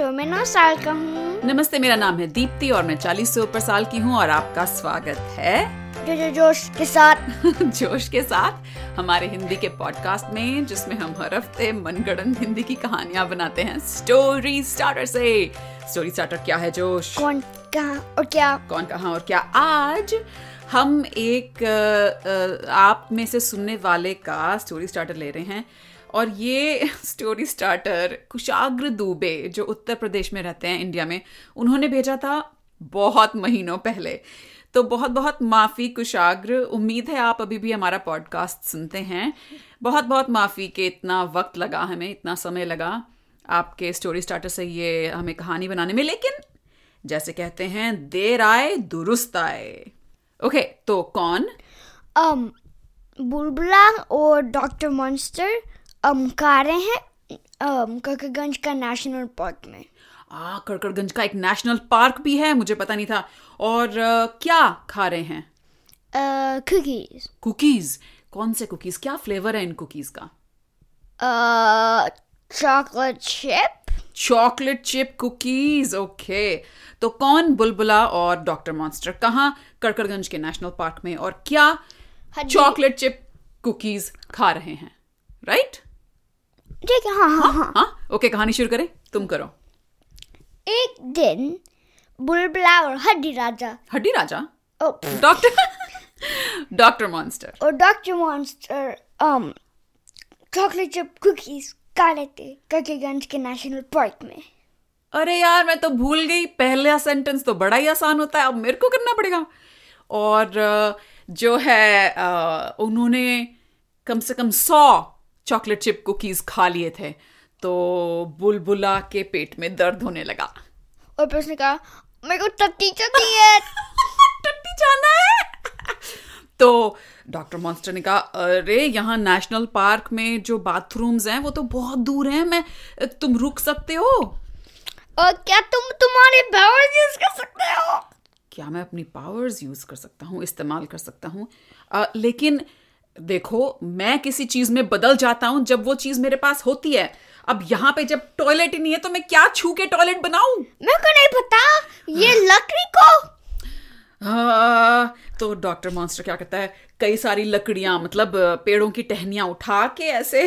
और मैं नौ साल का हूँ। नमस्ते मेरा नाम है दीप्ति और मैं चालीस से ऊपर साल की हूँ और आपका स्वागत है। जो जो जोश के साथ। जोश के साथ हमारे हिंदी के पॉडकास्ट में जिसमें हम हर हफ़्ते मनगढ़ंत हिंदी की कहानियाँ बनाते हैं। स्टोरी स्टार्टर से। स्टोरी स्टार्टर क्या है जोश? कौन कहा और क्या? कौन कहा और क्या? आज हम एक आप में से सुनने वाले का स्टोरी स्टार्टर ले रहे हैं। और ये स्टोरी स्टार्टर कुशाग्र दुबे जो उत्तर प्रदेश में रहते हैं इंडिया में उन्होंने भेजा था बहुत महीनों पहले। तो बहुत बहुत माफ़ी कुशाग्र उम्मीद है आप अभी भी हमारा पॉडकास्ट सुनते हैं। बहुत बहुत माफ़ी के इतना वक्त लगा हमें इतना समय लगा आपके स्टोरी स्टार्टर से ये हमें कहानी बनाने में। लेकिन जैसे कहते हैं देर आए दुरुस्त आए। ओके तो कौन? Um, बुलबुला और डॉक्टर मॉन्स्टर um, खा रहे हैं um, का नेशनल पार्क में। आ कड़कड़गंज का एक नेशनल पार्क भी है मुझे पता नहीं था। और अ, क्या खा रहे हैं? कुकीज कुकीज कौन से कुकीज क्या फ्लेवर है इन कुकीज का? Chocolate chip chocolate chip cookies okay तो कौन बुलबुला और डॉक्टर मॉन्स्टर कहाँ कड़कड़गंज के नेशनल पार्क में और क्या चॉकलेट चिप कुकीज खा रहे हैं राइट ठीक है हाँ हाँ हाँ। हाँ? ओके कहानी शुरू करें? तुम करो। एक दिन बुलबुला और हड्डी राजा। हड्डी राजा? डॉक्टर? Doctor monster. और doctor monster um, chocolate chip cookies खा रहे थे के नेशनल पार्क में। अरे यार मैं तो भूल गई। पहला सेंटेंस तो बड़ा ही आसान होता है। अब मेरे को करना पड़ेगा। और जो है उन्होंने कम से कम सौ चॉकलेट चिप कुकीज खा लिए थे तो बुलबुला के पेट में दर्द होने लगा। और फिर उसने कहा मेरे को टट्टी है टट्टी जाना है तो डॉक्टर मॉन्स्टर ने कहा अरे यहाँ नेशनल पार्क में जो बाथरूम्स हैं वो तो बहुत दूर हैं मैं तुम रुक सकते हो? और क्या तुम तुम्हारे पावर्स यूज़ कर सकते हो? क्या मैं अपनी पावर्स यूज़ कर सकता हूँ इस्तेमाल कर सकता हूँ? लेकिन देखो मैं किसी चीज़ में बदल जाता हूँ जब वो चीज़ मेरे पास होती है। अब यहाँ पे जब टॉयलेट ही नहीं है तो मैं क्या छू के टॉयलेट बनाऊँ? मेरे को नहीं पता। ये लकड़ी को। आ, तो डॉक्टर मॉन्स्टर क्या कहता है? कई सारी लकड़ियाँ मतलब पेड़ों की टहनियाँ उठा के ऐसे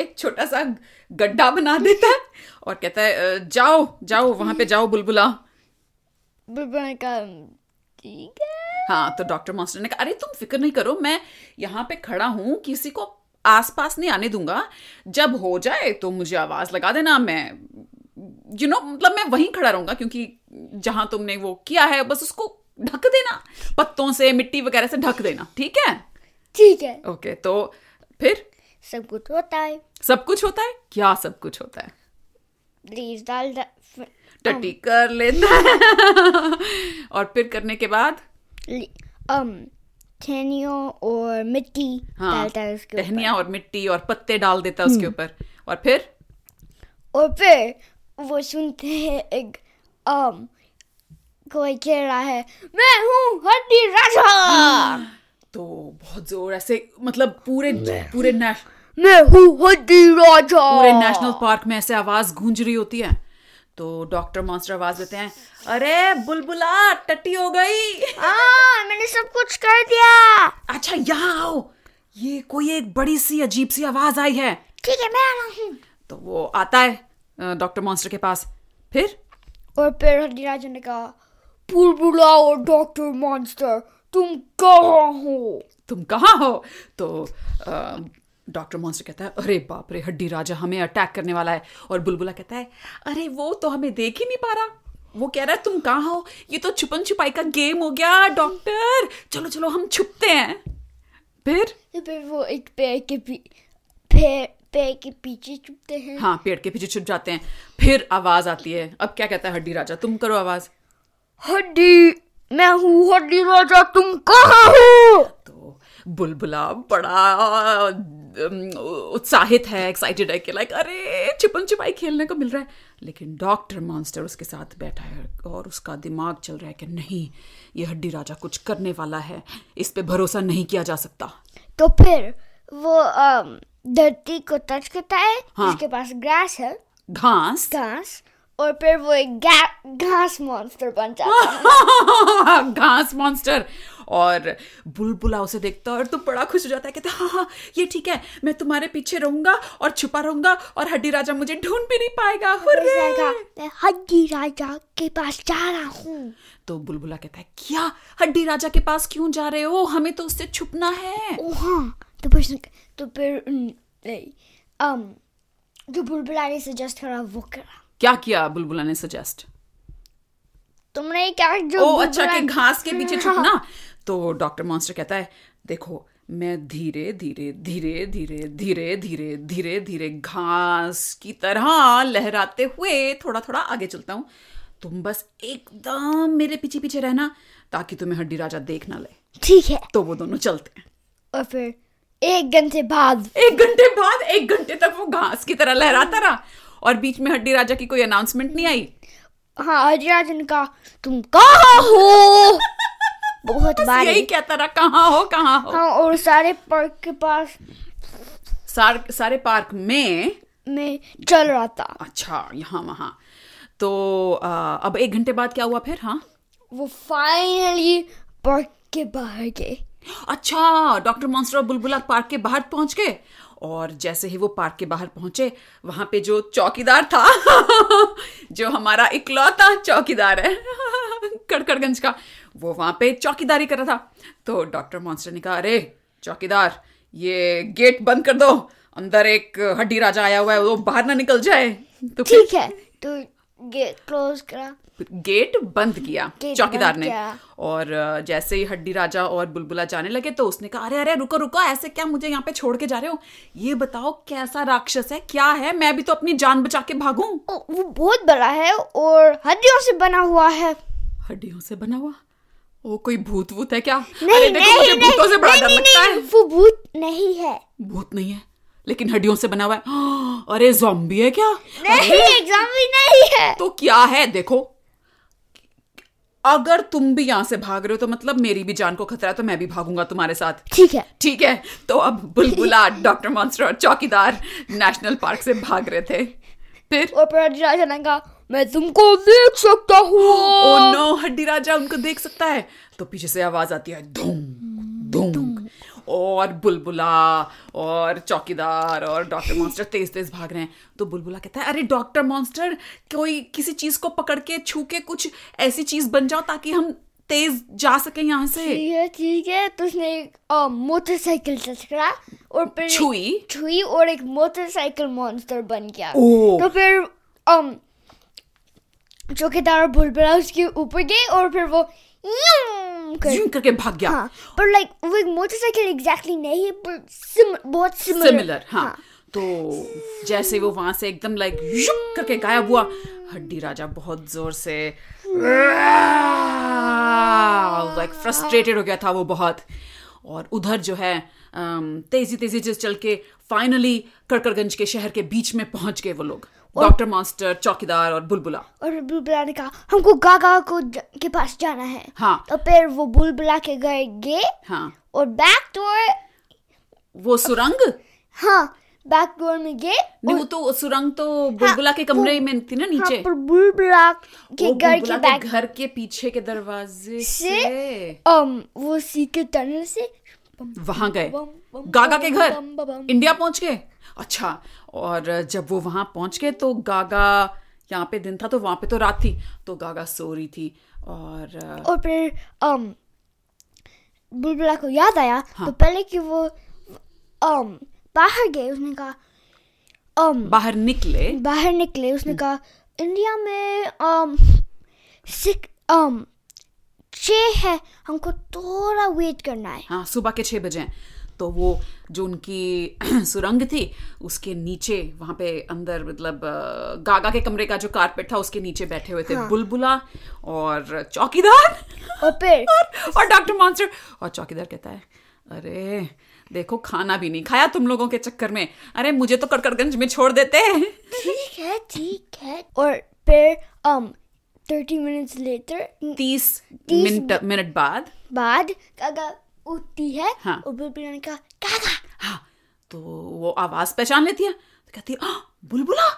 एक छोटा सा गड्ढा बना देता है और कहता है जाओ जाओ वहाँ पे जाओ बुलबुला। कहा ठीक है। हाँ तो डॉक्टर मास्टर ने कहा अरे तुम फ़िक्र नहीं करो मैं यहाँ पे खड़ा हूँ किसी को आसपास नहीं आने दूँगा। जब हो जाए तो मुझे आवाज़ लगा देना मैं यू नो मतलब मैं वहीं खड़ा रहूँगा क्योंकि जहाँ तुमने वो किया है बस उसको ढक देना पत्तों से मिट्टी वगैरह से ढक देना ठीक है? ठीक है। ओके okay, तो फिर? सब कुछ होता है। सब कुछ होता है? क्या सब कुछ होता है? प्लीज़ डाल दा- टट्टी कर लेता है। और फिर करने के बाद? Um टहनियों और मिट्टी हाँ डालता है उसके ऊपर। और मिट्टी और पत्ते डाल देता है उसके ऊपर। और फिर? और फिर वो सुनते हैं एक um कोई कह रहा है मैं हूँ हड्डी राजा! तो बहुत ज़ोर ऐसे मतलब पूरे पूरे मैं हूँ हड्डी राजा! पूरे नेशनल पार्क में ऐसे आवाज़ गूंज रही होती है। तो डॉक्टर मॉन्स्टर आवाज़ देते हैं अरे बुलबुला टट्टी हो गई. हाँ मैंने सब कुछ कर दिया। अच्छा यहाँ आओ। ये कोई एक बड़ी सी अजीब सी आवाज़ आई है। ठीक है मैं आ रहा हूँ। तो वो आता है डॉक्टर मॉन्स्टर के पास। फिर? और फिर हड्डी राजा ने कहा बुलबुला और डॉक्टर मॉन्स्टर तुम कहाँ हो? तुम कहाँ हो? तो डॉक्टर मॉन्स्टर कहता है अरे बाप रे हड्डी राजा हमें अटैक करने वाला है। और बुलबुला कहता है अरे वो तो हमें देख ही नहीं पा रहा। वो कह रहा है तुम कहाँ हो? ये तो छुपन छुपाई का गेम हो गया डॉक्टर चलो चलो हम छुपते हैं। फिर? तो फिर वो एक पेड़ के पी पेड़ पेड़ के पीछे छुपते हैं। हाँ पेड़ के पीछे छुप जाते हैं। फिर आवाज़ आती है। अब क्या कहता है हड्डी राजा? तुम करो आवाज़। हड्डी मैं हूँ हड्डी राजा तुम कहाँ हो? तो बुलबुला बड़ा उत्साहित है एक्साइटेड है कि लाइक अरे छिपन छिपाई खेलने को मिल रहा है। लेकिन डॉक्टर मॉन्स्टर उसके साथ बैठा है और उसका दिमाग चल रहा है कि नहीं ये हड्डी राजा कुछ करने वाला है। इस पे भरोसा नहीं किया जा सकता। तो फिर वो धरती को टच करता है हाँ। जिसके पास ग्रास है। घास? घास। और फिर वो एक घास मॉन्स्टर बन जाता है। घास मॉन्स्टर और बुलबुला उसे देखता है और तो बड़ा खुश हो जाता है कहता है हाँ हाँ ये ठीक है मैं तुम्हारे पीछे रहूँगा और छुपा रहूँगा और हड्डी राजा मुझे ढूंढ भी नहीं पाएगा मैं हड्डी राजा के पास जा रहा हूँ। तो बुलबुला कहता है क्या? हड्डी राजा के पास क्यों जा रहे हो? हमें तो उससे छुपना है। ओ हाँ तो फिर तो फिर um जो बुलबुला ने सजेस्ट करा वो करा। क्या किया बुलबुला ने सजेस्ट तुमने क्या जो ओ अच्छा कि घास के पीछे छुपना? तो डॉक्टर मॉन्स्टर कहता है देखो मैं धीरे धीरे धीरे धीरे धीरे धीरे धीरे धीरे घास की तरह लहराते हुए थोड़ा थोड़ा आगे चलता हूँ। तुम बस एकदम मेरे पीछे पीछे रहना ताकि तुम्हें हड्डी राजा देख ना ले। ठीक है। तो वो दोनों चलते हैं। और फिर एक घंटे बाद एक घंटे बाद एक घंटे तक वो घास की तरह लहराता रहा और बीच में हड्डी राजा की कोई अनाउंसमेंट नहीं आई? हाँ हड्डी राजा ने कहा तुम कहाँ हो? बहुत बार। यही कहता रहा कहाँ हो कहाँ हो? हाँ और सारे पार्क के पास सार, सारे पार्क में में चल रहा था। अच्छा यहाँ वहाँ। तो आ, अब एक घंटे बाद क्या हुआ फिर? हाँ? वो फाइनली पार्क के बाहर गए। अच्छा डॉक्टर मॉन्स्टर और बुलबुला पार्क के बाहर पहुँच गए? और जैसे ही वो पार्क के बाहर पहुँचे वहाँ पे जो चौकीदार था जो हमारा इकलौता चौकीदार है कड़कड़गंज का वो वहाँ पे चौकीदारी कर रहा था। तो डॉक्टर मॉन्स्टर ने कहा अरे चौकीदार ये गेट बंद कर दो अंदर एक हड्डी राजा आया हुआ है वो बाहर ना निकल जाए। तो ठीक है तो गेट क्लोज करा। गेट बंद किया चौकीदार ने। किया। और जैसे ही हड्डी राजा और बुलबुला जाने लगे तो उसने कहा अरे अरे रुको रुको ऐसे क्या मुझे यहाँ पे छोड़ के जा रहे हो? ये बताओ कैसा राक्षस है? क्या है? मैं भी तो अपनी जान बचा के भागू? वो बहुत बड़ा है और हड्डियों से बना हुआ है। हड्डियों से बना हुआ? वो कोई भूत वूत है क्या? नहीं अरे देखो नहीं, मुझे नहीं भूतों से बड़ा डर लगता है। वो भूत नहीं है। भूत नहीं है? लेकिन हड्डियों से बना हुआ है। अरे जॉम्बी है क्या? नहीं भी नहीं है। तो क्या है? देखो अगर तुम भी यहाँ से भाग रहे हो तो मतलब मेरी भी जान को खतरा है तो मैं भी भागूँगा तुम्हारे साथ। ठीक है। ठीक है? तो अब बुलबुला डॉक्टर मॉन्स्टर और चौकीदार नेशनल पार्क से भाग रहे थे। फिर? और राजा मैं तुमको देख सकता हूँ। ओ नो हड्डी राजा उनको देख सकता है। तो पीछे से आवाज़ आती है धूम धूम। और बुलबुला और चौकीदार और डॉक्टर मॉन्स्टर तेज तेज भाग रहे हैं। तो बुलबुला कहता है अरे डॉक्टर मॉन्स्टर कोई किसी चीज़ को पकड़ के छू के कुछ ऐसी चीज़ बन जाओ ताकि हम तेज जा सके यहाँ से। ठीक है ठीक है। तो उसने एक मोटरसाइकिल करा और फिर छुई। छुई और एक मोटरसाइकिल मॉन्स्टर बन गया। तो फिर चौकीदार बुलबुला उसके ऊपर गए और फिर वो करके भाग गया हाँ पर लाइक वो एक मोटरसाइकिल एग्जैक्टली नहीं है पर सिम, बहुत सिमिलर सिमिलर हाँ तो जैसे वो वहाँ से एकदम लाइक युक करके गायब हुआ। हड्डी राजा बहुत ज़ोर से लाइक फ्रस्ट्रेटेड हो गया था वो बहुत। और उधर जो है तेज़ी तेज़ी जिस चल के फाइनली कड़कड़गंज के शहर के बीच में पहुँच गए वो लोग। डॉक्टर मास्टर चौकीदार और बुलबुला और बुलबुला ने कहा हमको गागा को के पास जाना है। हाँ। तो फिर वो बुलबुला के घर गए हाँ। और बैक डोर वो सुरंग? हाँ। बैक डोर में गए नहीं वो तो सुरंग तो बुलबुला के कमरे में थी ना नीचे हाँ पर बुलबुला के घर के बैक घर के पीछे के दरवाजे से से um, वो सीक्रेट टनल से वहाँ गए बम, बम, गागा के घर। इंडिया पहुँच गए अच्छा और जब वो वहाँ पहुँच गए तो गागा यहाँ पे दिन था तो वहाँ पे तो रात थी तो गागा सो रही थी और और फिर बुलबुला को याद आया हाँ। तो पहले कि वो बाहर गए उसने कहा um, बाहर निकले। बाहर निकले। उसने कहा इंडिया में um, सिक um, छः है हमको थोड़ा वेट करना है. हाँ सुबह के छह बजे तो वो जो उनकी सुरंग थी उसके नीचे वहाँ पे अंदर मतलब गागा के कमरे का जो कारपेट था उसके नीचे बैठे हुए थे हाँ। बुलबुला और चौकीदार। और और, और डॉक्टर मॉन्स्टर और चौकीदार कहता है अरे देखो खाना भी नहीं खाया तुम लोगों के चक्कर में। अरे मुझे तो कड़कड़गंज में छोड़ देते ठीक है ठीक है। और फिर um, 30 मिनट्स लेटर तीस तीस मिनट मिनट बाद? बाद कागा उठती है हाँ। और बुलबुला ने कहा हाँ तो वो आवाज़ पहचान लेती है। तो कहती है बुलबुला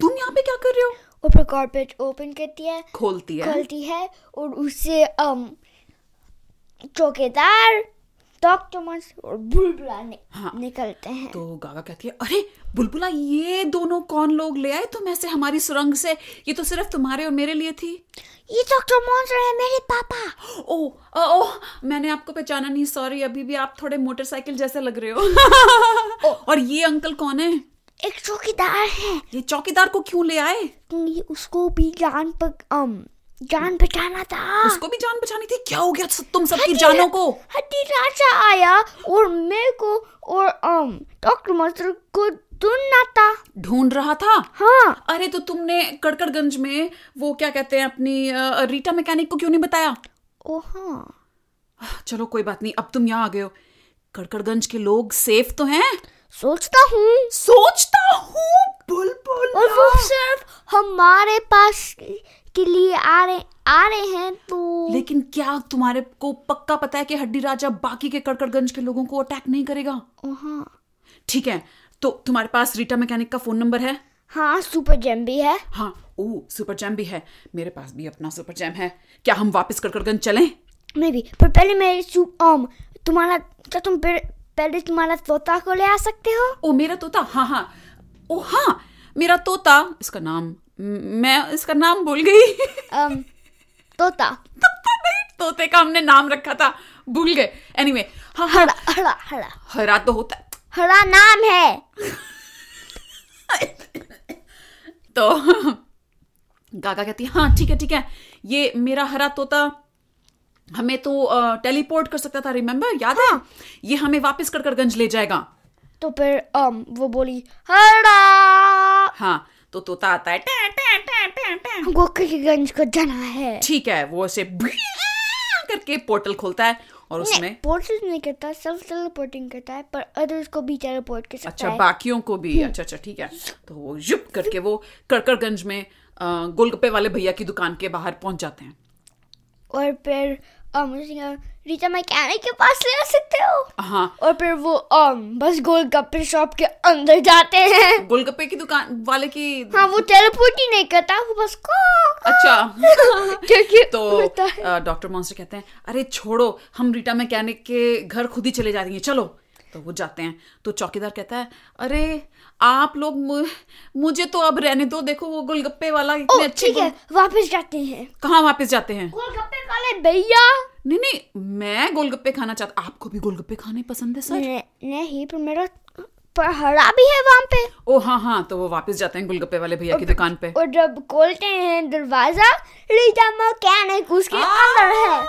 तुम यहाँ पे क्या कर रहे हो? और फिर कारपेट ओपन करती है खोलती है। खोलती है और उससे um चौकीदार डॉक्टर और बुलबुला नि, हाँ। निकलते हैं। तो गागा कहती है अरे बुलबुला ये दोनों कौन लोग ले आए तुम ऐसे हमारी सुरंग से? ये तो सिर्फ़ तुम्हारे और मेरे लिए थी। ये डॉक्टर मॉन्स्टर है मेरे पापा। ओ ओ, ओ मैंने आपको पहचाना नहीं सॉरी अभी भी आप थोड़े मोटरसाइकिल जैसे लग रहे हो। और ये अंकल कौन है? एक चौकीदार है। ये चौकीदार को क्यों ले आए? उसको भी जान पर जान बचाना था। उसको भी जान बचानी थी? क्या हो गया तुम सबकी जानों को? हड्डी राजा आया और मेरे को और um डॉक्टर मॉन्स्टर को ढूंढना था। ढूंढ रहा था? हाँ। अरे तो तुमने कड़कड़गंज में वो क्या कहते हैं अपनी अ, रीटा मैकेनिक को क्यों नहीं बताया? ओ हाँ। चलो कोई बात नहीं अब तुम यहाँ आ गए हो। कड़कड़गंज के लोग सेफ़ तो हैं? सोचता हूँ। सोचता हूँ? बुलबुल। और वो सिर्फ़ हमारे पास के लिए आ रहे आ रहे हैं तो लेकिन क्या तुम्हारे को पक्का पता है कि हड्डी राजा बाकी के कड़कड़गंज के लोगों को अटैक नहीं करेगा? ओ हाँ। ठीक है तो तुम्हारे पास रीटा मैकेनिक का फ़ोन नंबर है? हाँ सुपर जेम भी है। हाँ ओ सुपर जैम भी है। मेरे पास भी अपना सुपर जैम है। क्या हम वापस कड़कड़गंज चलें? मैं भी पर पहले मैं um तुम्हारा क्या तुम पहले तुम्हारा तोता को ले आ सकते हो? ओ मेरा तोता? हाँ हाँ। ओ हाँ मेरा तोता इसका नाम म- इसका नाम भूल गई। Um तोता। नहीं, तोते का हमने नाम रखा था। भूल गए। एनीवे हाँ हाँ। हरा हरा हरा। हरा तो होता हरा नाम है। तो गागा कहती है हाँ ठीक है ठीक है। ये मेरा हरा तोता हमें तो टेलीपोर्ट कर सकता था रिमेम्बर याद है? ये हमें वापस कड़कड़गंज ले जाएगा। तो फिर um वो बोली हरा! हाँ। तो तोता आता है टैं, टैं, टैं, टैं, टैं। हमको गंज को जाना है। ठीक है वो ऐसे करके पोर्टल खोलता है और उसमें पोर्टल नहीं करता सेल्फ टेलीपोर्टिंग करता है पर अदर्स को भी टेलीपोर्ट कर सकता अच्छा है। बाकियों को भी। अच्छा अच्छा ठीक है। तो वो युप करके वो कड़कड़गंज में गोलगप्पे वाले भैया की दुकान के बाहर पहुँच जाते हैं। और फिर um रीता मैकेनिक के पास ले सकते हो हाँ और फिर वो um बस गोलगप्पे शॉप के अंदर जाते हैं। गोलगप्पे की दुकान वाले की हाँ वो टेलीपोर्ट ही नहीं करता वो बस को अच्छा। क्योंकि तो डॉक्टर मॉन्स्टर कहते हैं अरे छोड़ो हम रीटा मैकेनिक के घर खुद ही चले जा रही है चलो। तो वो जाते हैं। तो चौकीदार कहता है अरे आप लोग मुझे तो अब रहने दो देखो वो गोलगप्पे वाला ओ इतने अच्छे ठीक है वापस जाते हैं। कहाँ वापस जाते हैं? गोलगप्पे वाले भैया। नहीं नहीं मैं गोलगप्पे खाना चाहता आपको भी गोलगप्पे खाने पसंद है सर? नहीं पर मेरा पर हरा भी है वहाँ पे। ओ हाँ हाँ तो वो वापस जाते हैं गोलगप्पे वाले भैया की दुकान पे। और जब खोलते हैं दरवाज़ा रीता मैकेनिक उसके अंदर है।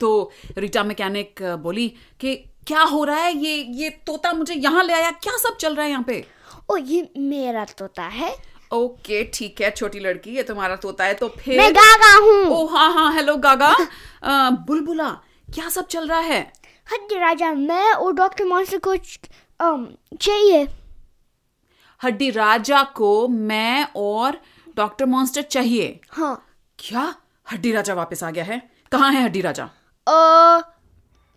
तो रीटा मैकेनिक बोली कि क्या हो रहा है? ये ये तोता मुझे यहाँ ले आया। क्या सब चल रहा है यहाँ पे? ओ ये मेरा तोता है। ओके ठीक है छोटी लड़की ये तुम्हारा तोता है तो फिर मैं गागा हूँ। ओ हाँ हाँ हेलो गागा। बुलबुला क्या सब चल रहा है? हड्डी राजा मैं और डॉक्टर मॉन्स्टर को चाहिए। हड्डी राजा को मैं और डॉक्टर मॉन्स्टर चाहिए। हाँ। क्या? हड्डी राजा वापस आ गया है। कहाँ है हड्डी राजा? अ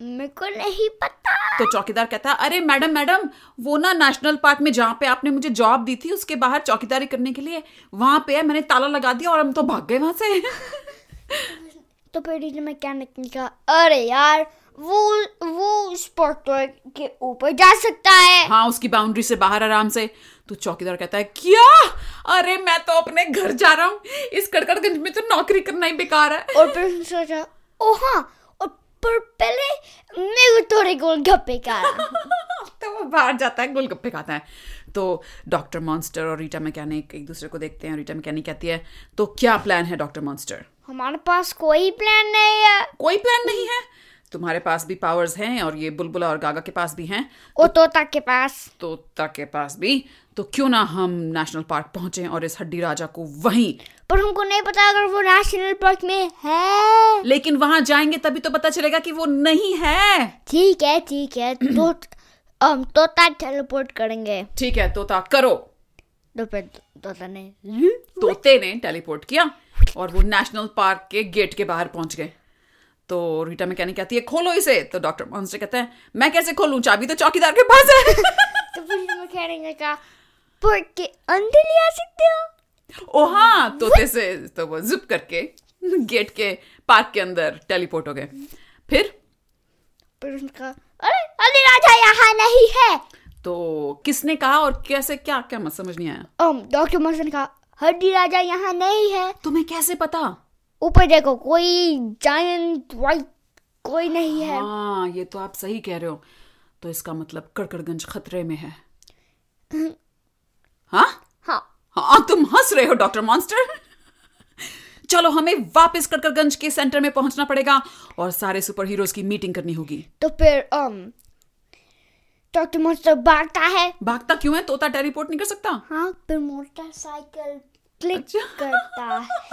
मेरे को नहीं पता। तो चौकीदार कहता है अरे मैडम मैडम वो ना नेशनल पार्क में जहाँ पे आपने मुझे जॉब दी थी उसके बाहर चौकीदारी करने के लिए वहाँ पे है मैंने ताला लगा दिया और हम तो भाग गए वहाँ से। तो फिर रीटा मैकेनिक ने कहा अरे यार वो वो स्पॉटर के ऊपर जा सकता है। हाँ उसकी बाउंड्री से बाहर आराम से। तो चौकीदार कहता है क्या? अरे मैं तो अपने घर जा रहा हूँ। इस कड़कड़गंज में तो नौकरी करना ही बेकार है। और फिर सोचा ओ हाँ पर पहले मेरे को थोड़े गोलगप्पे का तो वो बाहर जाता है गोलगप्पे खाता है। तो डॉक्टर मॉन्स्टर और रीटा मैकेनिक एक दूसरे को देखते हैं रीटा मैकेनिक कहती है तो क्या प्लान है डॉक्टर मॉन्स्टर हमारे पास कोई प्लान नहीं है। कोई प्लान नहीं है? तुम्हारे पास भी पावर्स हैं और ये बुलबुला और गागा के पास भी हैं ओ तोता के पास। तोता के पास भी तो क्यों ना हम नेशनल पार्क पहुँचे और इस हड्डी राजा को वहीं। पर हमको नहीं पता अगर वो नेशनल पार्क में है। लेकिन वहाँ जाएँगे तभी तो पता चलेगा कि वो नहीं है। ठीक है ठीक है। तो हम तोता टेलीपोर्ट करेंगे। ठीक है तोता करो। तो फिर तोता ने तोते ने टेलीपोर्ट किया और वो नेशनल पार्क के गेट के बाहर पहुँच गए। तो रीटा मैकेनिक कहती है खोलो इसे। तो डॉक्टर मॉन्स्टर कहते हैं मैं कैसे खोलूं? चाबी तो चौकीदार के पास है। तो फिर मैकेनिक ने कहा पार्क के अंदर ले आ सकते हो? ओ हाँ तोते से तो वो जिप करके गेट के पार्क के अंदर टेलीपोर्ट हो गए। फिर? उसने कहा अरे अली राजा यहाँ नहीं है। तो किसने कहा और कैसे क्या क्या मत समझ नहीं आया। Um, डॉक्टर मॉन्स्टर ने कहा हड्डी राजा यहाँ नहीं है। तुम्हें कैसे पता? ऊपर देखो कोई जायंट वाइट कोई नहीं है। हाँ ये तो आप सही कह रहे हो। तो इसका मतलब कड़कड़गंज खतरे में है। हाँ? हाँ। हाँ तुम हंस रहे हो डॉक्टर मॉन्स्टर चलो हमें वापस कड़कड़गंज के सेंटर में पहुँचना पड़ेगा और सारे सुपर हीरोज की मीटिंग करनी होगी। तो फिर um, डॉक्टर मॉन्स्टर भागता है। भागता क्यों है? तोता टेलीपोर्ट नहीं कर सकता। हाँ फिर मोटरसाइकिल क्लिक अच्छा। करता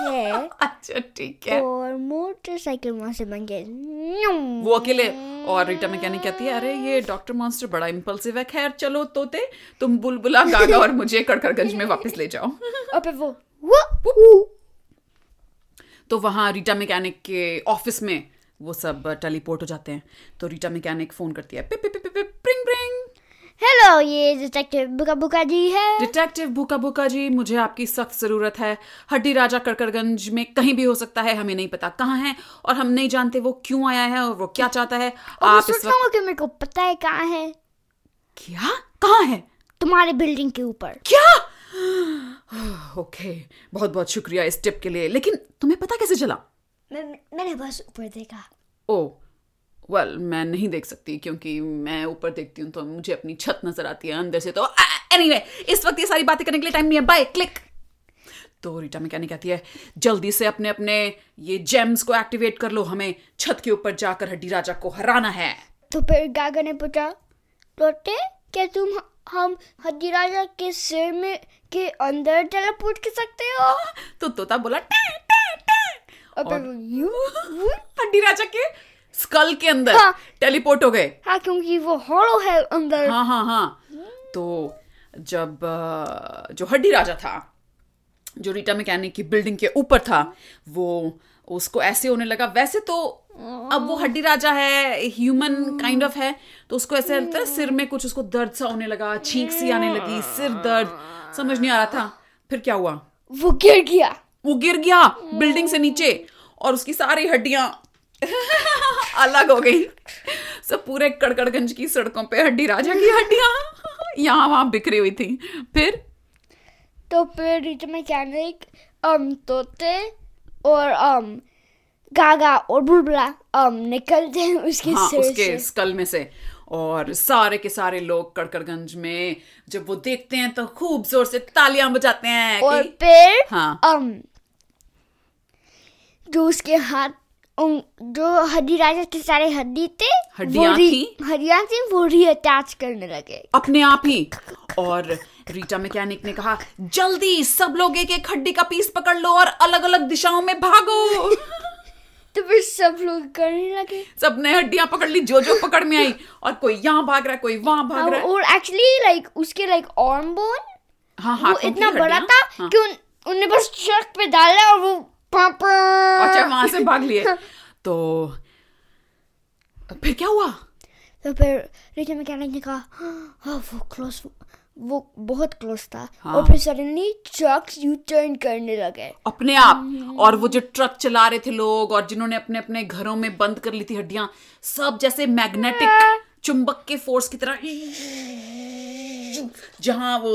है अच्छा ठीक है और मोटरसाइकिल वहाँ से बन गए वो अकेले और रीटा मैकेनिक कहती है अरे ये डॉक्टर मॉन्स्टर बड़ा इम्पल्सिव है खैर चलो तोते तुम बुलबुला गागा और मुझे कड़कड़गंज में वापस ले जाओ और फिर वो वो वो तो वहाँ रीटा मैकेनिक के ऑफ़िस में वो सब टेलीपोर्ट हो जाते हैं तो रीटा मैकेनिक फ़ोन करती है पिप पिप पिप पिप प्रिंग प्रिंग हेलो ये डिटेक्टिव बुका बुका जी है। डिटेक्टिव भूखा भूखा जी मुझे आपकी सख्त ज़रूरत है। हड्डी राजा कड़कड़गंज में कहीं भी हो सकता है हमें नहीं पता कहाँ है और हम नहीं जानते वो क्यों आया है और वो क्या चाहता है। आप इस वक्त कि मेरे को पता है कहाँ है। क्या? कहाँ है? तुम्हारे बिल्डिंग के ऊपर। क्या? ओके बहुत बहुत शुक्रिया इस टिप के लिए। लेकिन तुम्हें पता कैसे चला? मैंने बस ऊपर देखा। ओ वेल well, मैं नहीं देख सकती क्योंकि मैं ऊपर देखती हूँ तो मुझे अपनी छत नज़र आती है अंदर से तो एनीवे इस वक्त ये सारी बातें करने के लिए टाइम नहीं है बाय क्लिक तो रीटा मैकेनिक कहती है जल्दी से अपने अपने ये जेम्स को एक्टिवेट कर लो हमें छत के ऊपर जाकर हड्डी राजा को हराना है तो फिर गागा ने पूछा तोते क्या तुम हम हड्डी राजा के सिर में के अंदर टेलीपोर्ट कर सकते हो तो तोता बोला "टै, टै, टै।" और यूँ। हड्डी राजा के स्कल के अंदर हाँ। टेलीपोर्ट हो गए। हाँ क्योंकि वो हॉलो है अंदर। हाँ हाँ हाँ। तो जब जो हड्डी राजा था जो रीटा मैकेनिक की बिल्डिंग के ऊपर था वो उसको ऐसे होने लगा। वैसे तो अब वो हड्डी राजा है ह्यूमन काइंड ऑफ़ है तो उसको ऐसे लगता है सिर में कुछ उसको दर्द सा होने लगा छींक सी आने लगी सिर दर्द समझ नहीं आ रहा था। फिर क्या हुआ? वो गिर गया। वो गिर गया बिल्डिंग से नीचे और उसकी सारी हड्डियाँ अलग हो गई। सब पूरे कड़कड़गंज की सड़कों पे हड्डी राजा की हड्डियाँ। यहाँ वहाँ बिखरी हुई थी। फिर? तो फिर रिच मैकेनिक um तोते और um गागा और बुलबुला um निकलते हैं उसके हाँ उसके से। स्कल में से। और सारे के सारे लोग कड़कड़गंज में जब वो देखते हैं तो खूब ज़ोर से तालियाँ बजाते हैं और फिर हाँ। um जो उसके हाथ जो हड्डी राजा के सारे हड्डी थे हड्डियाँ वो री- थी? हड्डियाँ थी वो रीअटैच करने लगे। अपने आप ही। और रीटा मैकेनिक ने कहा जल्दी सब लोग एक एक हड्डी का पीस पकड़ लो और अलग अलग दिशाओं में भागो। तो फिर सब लोग करने लगे। सबने हड्डियाँ पकड़ ली जो जो पकड़ में आई। और कोई यहाँ भाग रहा है कोई वहाँ भाग रहा है। और एक्चुअली लाइक उसके लाइक आर्म बोन हाँ वो इतना बड़ा था हाँ। कि उन, उनने बस ट्रक पे डाला और वो पापा। अच्छा वहाँ से भाग लिए। तो फिर क्या हुआ? तो फिर रिचा मैकेनिक ने कहा हाँ वो क्लोज वो बहुत क्लोज था। हाँ। और फिर सडनली ट्रक्स यू टर्न करने लगे। अपने आप। और वो जो ट्रक चला रहे थे लोग और जिन्होंने अपने अपने घरों में बंद कर ली थी हड्डियाँ सब जैसे मैग्नेटिक चुंबक के फोर्स की तरह जहाँ वो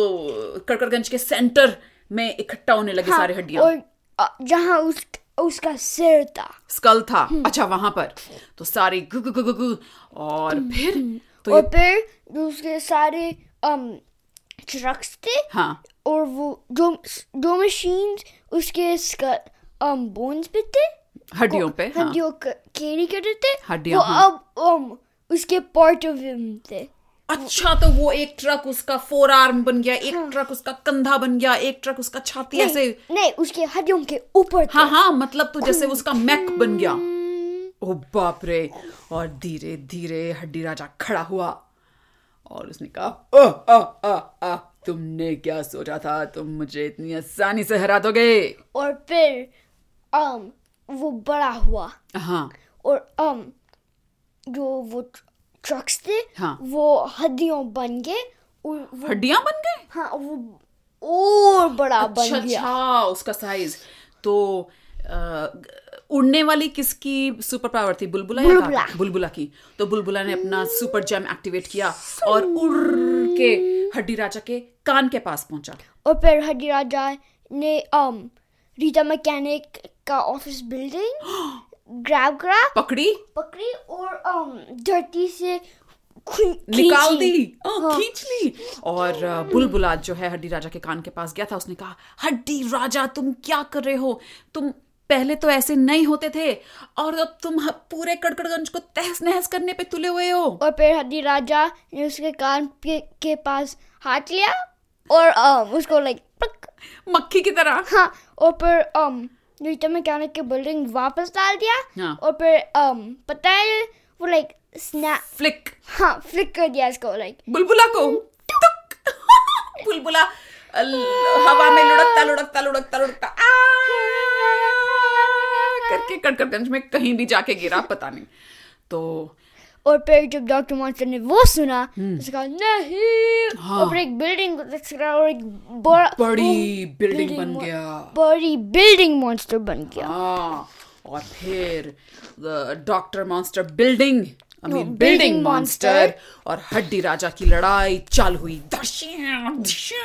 कड़कड़गंज के सेंटर में इकट्ठा होने लगे हाँ, सारे हड्डियाँ। और जहाँ उस उसका सिर था। स्कल था। अच्छा वहाँ पर। तो सारी गु गु गु गु और फिर तो और फिर उसके सारे um, ट्रक्स थे। हाँ। और वो जो जो मशीन उसके um, बोन्स पे थे हड्डियों पे हड्डियों हाँ। हड्डियों कैरी करते थे हड्डियाँ, वो हाँ। अब um, उसके पार्ट ऑफ़ हिम थे। अच्छा तो वो एक ट्रक उसका फोर आर्म बन गया एक हाँ। ट्रक उसका कंधा बन गया एक ट्रक उसका छाती ऐसे नहीं, नहीं उसके हड्डियों के ऊपर हाँ हाँ मतलब तो जैसे उसका मैक बन गया। ओ बाप रे और धीरे धीरे हड्डी राजा खड़ा हुआ और उसने कहा ओ आ आ आ तुमने क्या सोचा था? तुम मुझे इतनी आसानी से हरा दोगे। और फिर um, वो बड़ा हुआ। हाँ। और um, जो वो ट्रक्स थे हाँ। वो हड्डियों बन गए हड्डियाँ बन गए? हाँ वो और बड़ा अच्छा बन गया। अच्छा उसका साइज़ तो अ, उड़ने वाली किसकी सुपर पावर थी? बुलबुला बुलबुला। बुलबुला की। तो बुलबुला ने अपना सुपर जेम एक्टिवेट किया और उड़ के हड्डी राजा के कान के पास पहुँचा। और फिर हड्डी राजा ने um, रीता मैकेनिक का ऑफ़िस बिल्डिंग ग्रैब करा पकड़ी। पकड़ी और um, धरती से निकाल दी। हाँ, खींच ली। और अ, बुलबुला जो है हड्डी राजा के कान के पास गया था। उसने कहा हड्डी राजा तुम क्या कर रहे हो? तुम पहले तो ऐसे नहीं होते थे और अब तुम पूरे कड़कड़गंज को तहस नहस करने पे तुले हुए हो। और फिर हड्डी राजा ने उसके कान के, के पास हाथ लिया और um, उसको लाइक मक्खी की तरह। हाँ और फिर रीता मैकेनिक की बिल्डिंग वापस डाल दिया हाँ। और फिर um, पता है वो लाइक स्नैप फ्लिक हाँ फ्लिक कर दिया इसको लाइक बुलबुला को। टुक। बुलबुला। हवा में लुढ़कता लुढ़कता लुढ़कता लुढ़कता। करके कड़कड़गंज में कहीं भी जाके गिरा पता नहीं। तो और फिर जब डॉक्टर मॉन्स्टर ने वो सुना उसने कहा नहीं। हाँ। और एक बिल्डिंग और एक बड़ा बड़ी बिल्डिंग बन गया। बड़ी बिल्डिंग मॉन्स्टर बन गया। हाँ और फिर doctor monster building I mean building monster और हड्डी राजा की लड़ाई चालू हुई।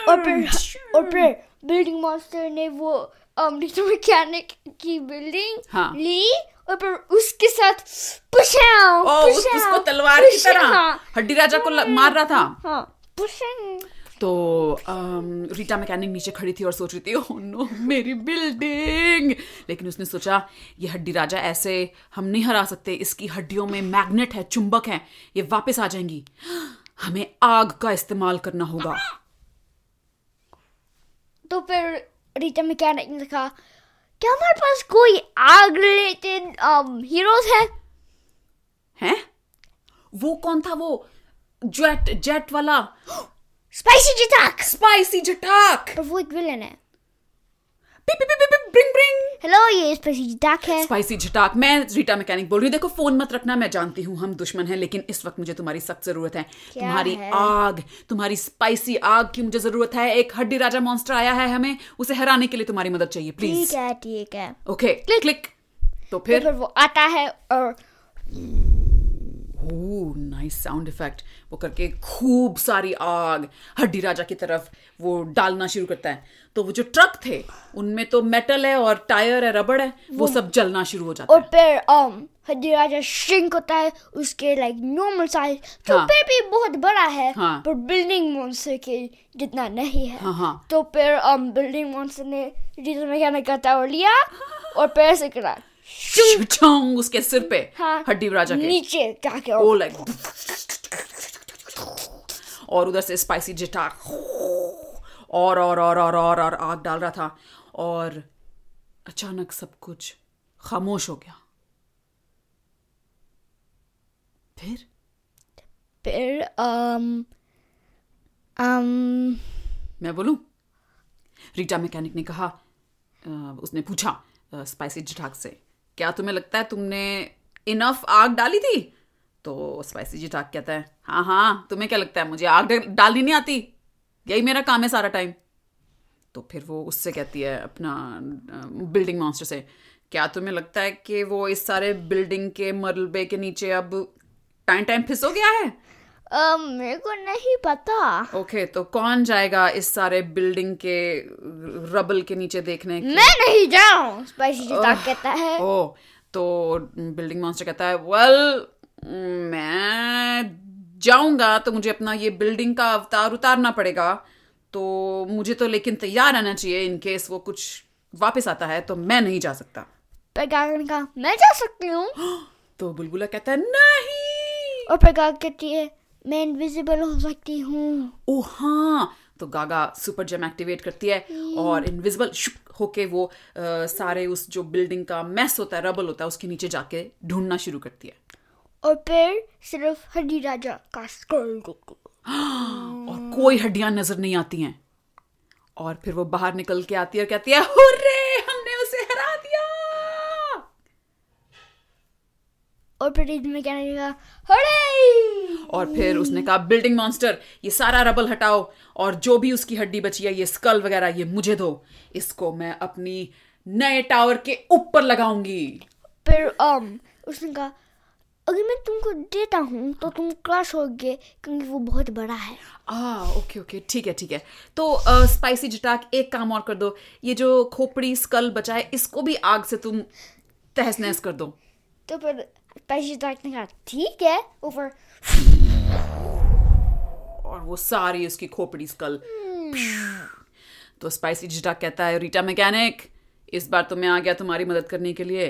और फिर और फिर बिल्डिंग मॉन्स्टर ने वो um, मैकेनिक की बिल्डिंग हाँ। ली और उसके साथ पुशाओ ओ उस, उसको तलवार की तरह हड्डी राजा को ल- मार रहा था। हाँ तो रीटा मैकेनिक नीचे खड़ी थी और सोच रही थी ओह नो मेरी बिल्डिंग। लेकिन उसने सोचा ये हड्डी राजा ऐसे हम नहीं हरा सकते। इसकी हड्डियों में मैग्नेट है चुंबक है। ये वापस आ जाएँगी। हमें आग का इस्तेमाल करना होगा। तो फिर रीटा मैकेनिक ने कहा क्या हमारे पास कोई आग रिलेटेड हीरोज है? हैं? वो कौन था वो? जेट जेट वाला। स्पाइसी जटाक स्पाइसी जटाक पर वो एक विलन है। हेलो ये स्पाइसी जिटाक है। स्पाइसी झटाक मैं रीटा मैकेनिक बोल रही हूँ। देखो फ़ोन मत रखना मैं जानती हूँ हम दुश्मन हैं लेकिन इस वक्त मुझे तुम्हारी सख्त ज़रूरत है। तुम्हारी है? आग तुम्हारी स्पाइसी आग की मुझे ज़रूरत है। एक हड्डी राजा मॉन्स्टर आया है हमें उसे हराने के लिए तुम्हारी मदद चाहिए ठीक प्लीज़ है ठीक है। ओके क्लिक तो तो फिर? फिर वो आता है और ओह नाइस साउंड इफ़ेक्ट वो करके खूब सारी आग हड्डी राजा की तरफ़ वो डालना शुरू करता है। तो वो जो ट्रक थे उनमें तो मेटल है और टायर है रबड़ है वो सब जलना शुरू हो जाता और है। फिर um हड्डी राजा श्रिंक होता है उसके लाइक नॉर्मल साइज़ तो हाँ। फिर भी बहुत बड़ा है हाँ। पर बिल्डिंग मॉन्स्टर के जितना नहीं है। हाँ हाँ। तो फिर um बिल्डिंग मॉन्स्टर ने रीटा मैकेनिक का टावर लिया और फिर ऐसे करा। छुंग उसके सिर पे हाँ। हड्डी राजा के नीचे जाके ओ और लाइक और उधर से स्पाइसी जिटा और और और और और और आग डाल रहा था। और अचानक सब कुछ खामोश हो गया। फिर? फिर um um मैं बोलूँ? रीटा मैकेनिक ने कहा उसने पूछा स्पाइसी जिठाक से क्या तुम्हें लगता है तुमने इनफ आग डाली थी? तो स्पाइसी जी ठाक कहता है हाँ हाँ तुम्हें क्या लगता है, मुझे आग डालनी नहीं आती? यही मेरा काम है सारा टाइम तो फिर वो उससे कहती है अपना बिल्डिंग मास्टर से, क्या तुम्हें लगता है कि वो इस सारे बिल्डिंग के मलबे के नीचे अब टाइम टाइम फिसो गया है? मेरे को नहीं पता। ओके तो कौन जाएगा इस सारे बिल्डिंग के रबल के नीचे देखने के? मैं नहीं जाऊँ स्पाइसी जिटाक कहता है। ओ तो बिल्डिंग मॉन्स्टर कहता है वेल मैं जाऊँगा तो मुझे अपना ये बिल्डिंग का अवतार उतारना पड़ेगा। तो मुझे तो लेकिन तैयार रहना चाहिए इन केस वो कुछ वापस आता है तो मैं नहीं जा सकता। पर गागा ने कहा मैं जा सकती हूँ। तो बुलबुला कहता है नहीं! और फिर गागा कहती है मैं इनविजिबल हो सकती हूँ। ओ हाँ तो गागा सुपर जेम एक्टिवेट करती है और इनविजिबल होके वो अ, सारे उस जो बिल्डिंग का मैस होता है रबल होता है उसके नीचे जाके ढूंढना शुरू करती है। और फिर सिर्फ़ हड्डी राजा का। और कोई हड्डियाँ नज़र नहीं आती हैं। और फिर वो बाहर निकल के आती है और कहती है हुर्रे हमने उसे हरा दिया और फिर में कहने लगा हरे और फिर उसने कहा बिल्डिंग मॉन्स्टर ये सारा रबल हटाओ और जो भी उसकी हड्डी बची है ये स्कल वगैरह ये मुझे दो। इसको मैं अपनी नए टावर के ऊपर लगाऊँगी. फिर um, उसने कहा अगर मैं तुमको देता हूँ तो तुम क्रश गए क्योंकि वो बहुत बड़ा है. आ ओके ओके ठीक है ठीक है। तो स्पाइसी जटाक एक काम और कर दो। ये जो खोपड़ी स्कल बचा है इसको भी आग से तुम तहस नहस कर दो। तो फिर पैसे तक ने कहा ठीक है ऊपर और वो सारी उसकी खोपड़ी स्कल तो स्पाइसी जटाक कहता है रीटा मैकेनिक इस बार तो मैं आ गया तुम्हारी मदद करने के लिए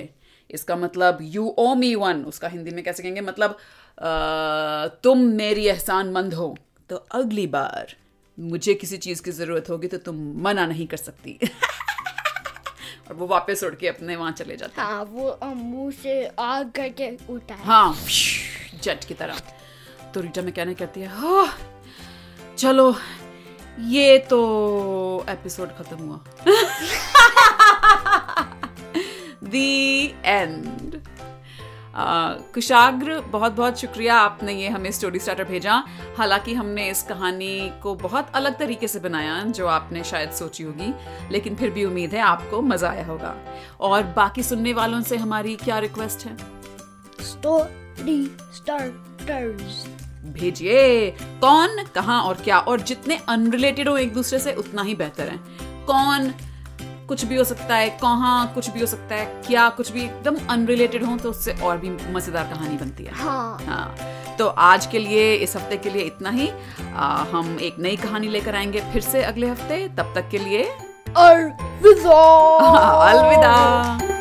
इसका मतलब यू ओ मी वन उसका हिंदी में कैसे कहेंगे मतलब अ, तुम मेरी एहसान मंद हो तो अगली बार मुझे किसी चीज़ की ज़रूरत होगी तो तुम मना नहीं कर सकती और वो वापस उड़ के अपने वहाँ चले जाते हैं। हाँ वो मुँह से आग करके उठा हाँ। जट की तरह। तो रिटा में कहने कहती है हाँ चलो ये तो एपिसोड खत्म हुआ। दी एंड कुशाग्र बहुत बहुत शुक्रिया आपने ये हमें स्टोरी स्टार्टर भेजा। हालाँकि हमने इस कहानी को बहुत अलग तरीके से बनाया जो आपने शायद सोची होगी लेकिन फिर भी उम्मीद है आपको मज़ा आया होगा। और बाकी सुनने वालों से हमारी क्या रिक्वेस्ट है? Story starters. भेजिए। कौन कहाँ और क्या और जितने अनरिलेटेड हो एक दूसरे से उतना ही बेहतर है। कौन कुछ भी हो सकता है कहाँ कुछ भी हो सकता है क्या कुछ भी एकदम अनरिलेटेड हो तो उससे और भी मज़ेदार कहानी बनती है। हाँ। हाँ तो आज के लिए इस हफ़्ते के लिए इतना ही। आ, हम एक नई कहानी लेकर आएँगे फिर से अगले हफ़्ते। तब तक के लिए अलविदा। अलविदा।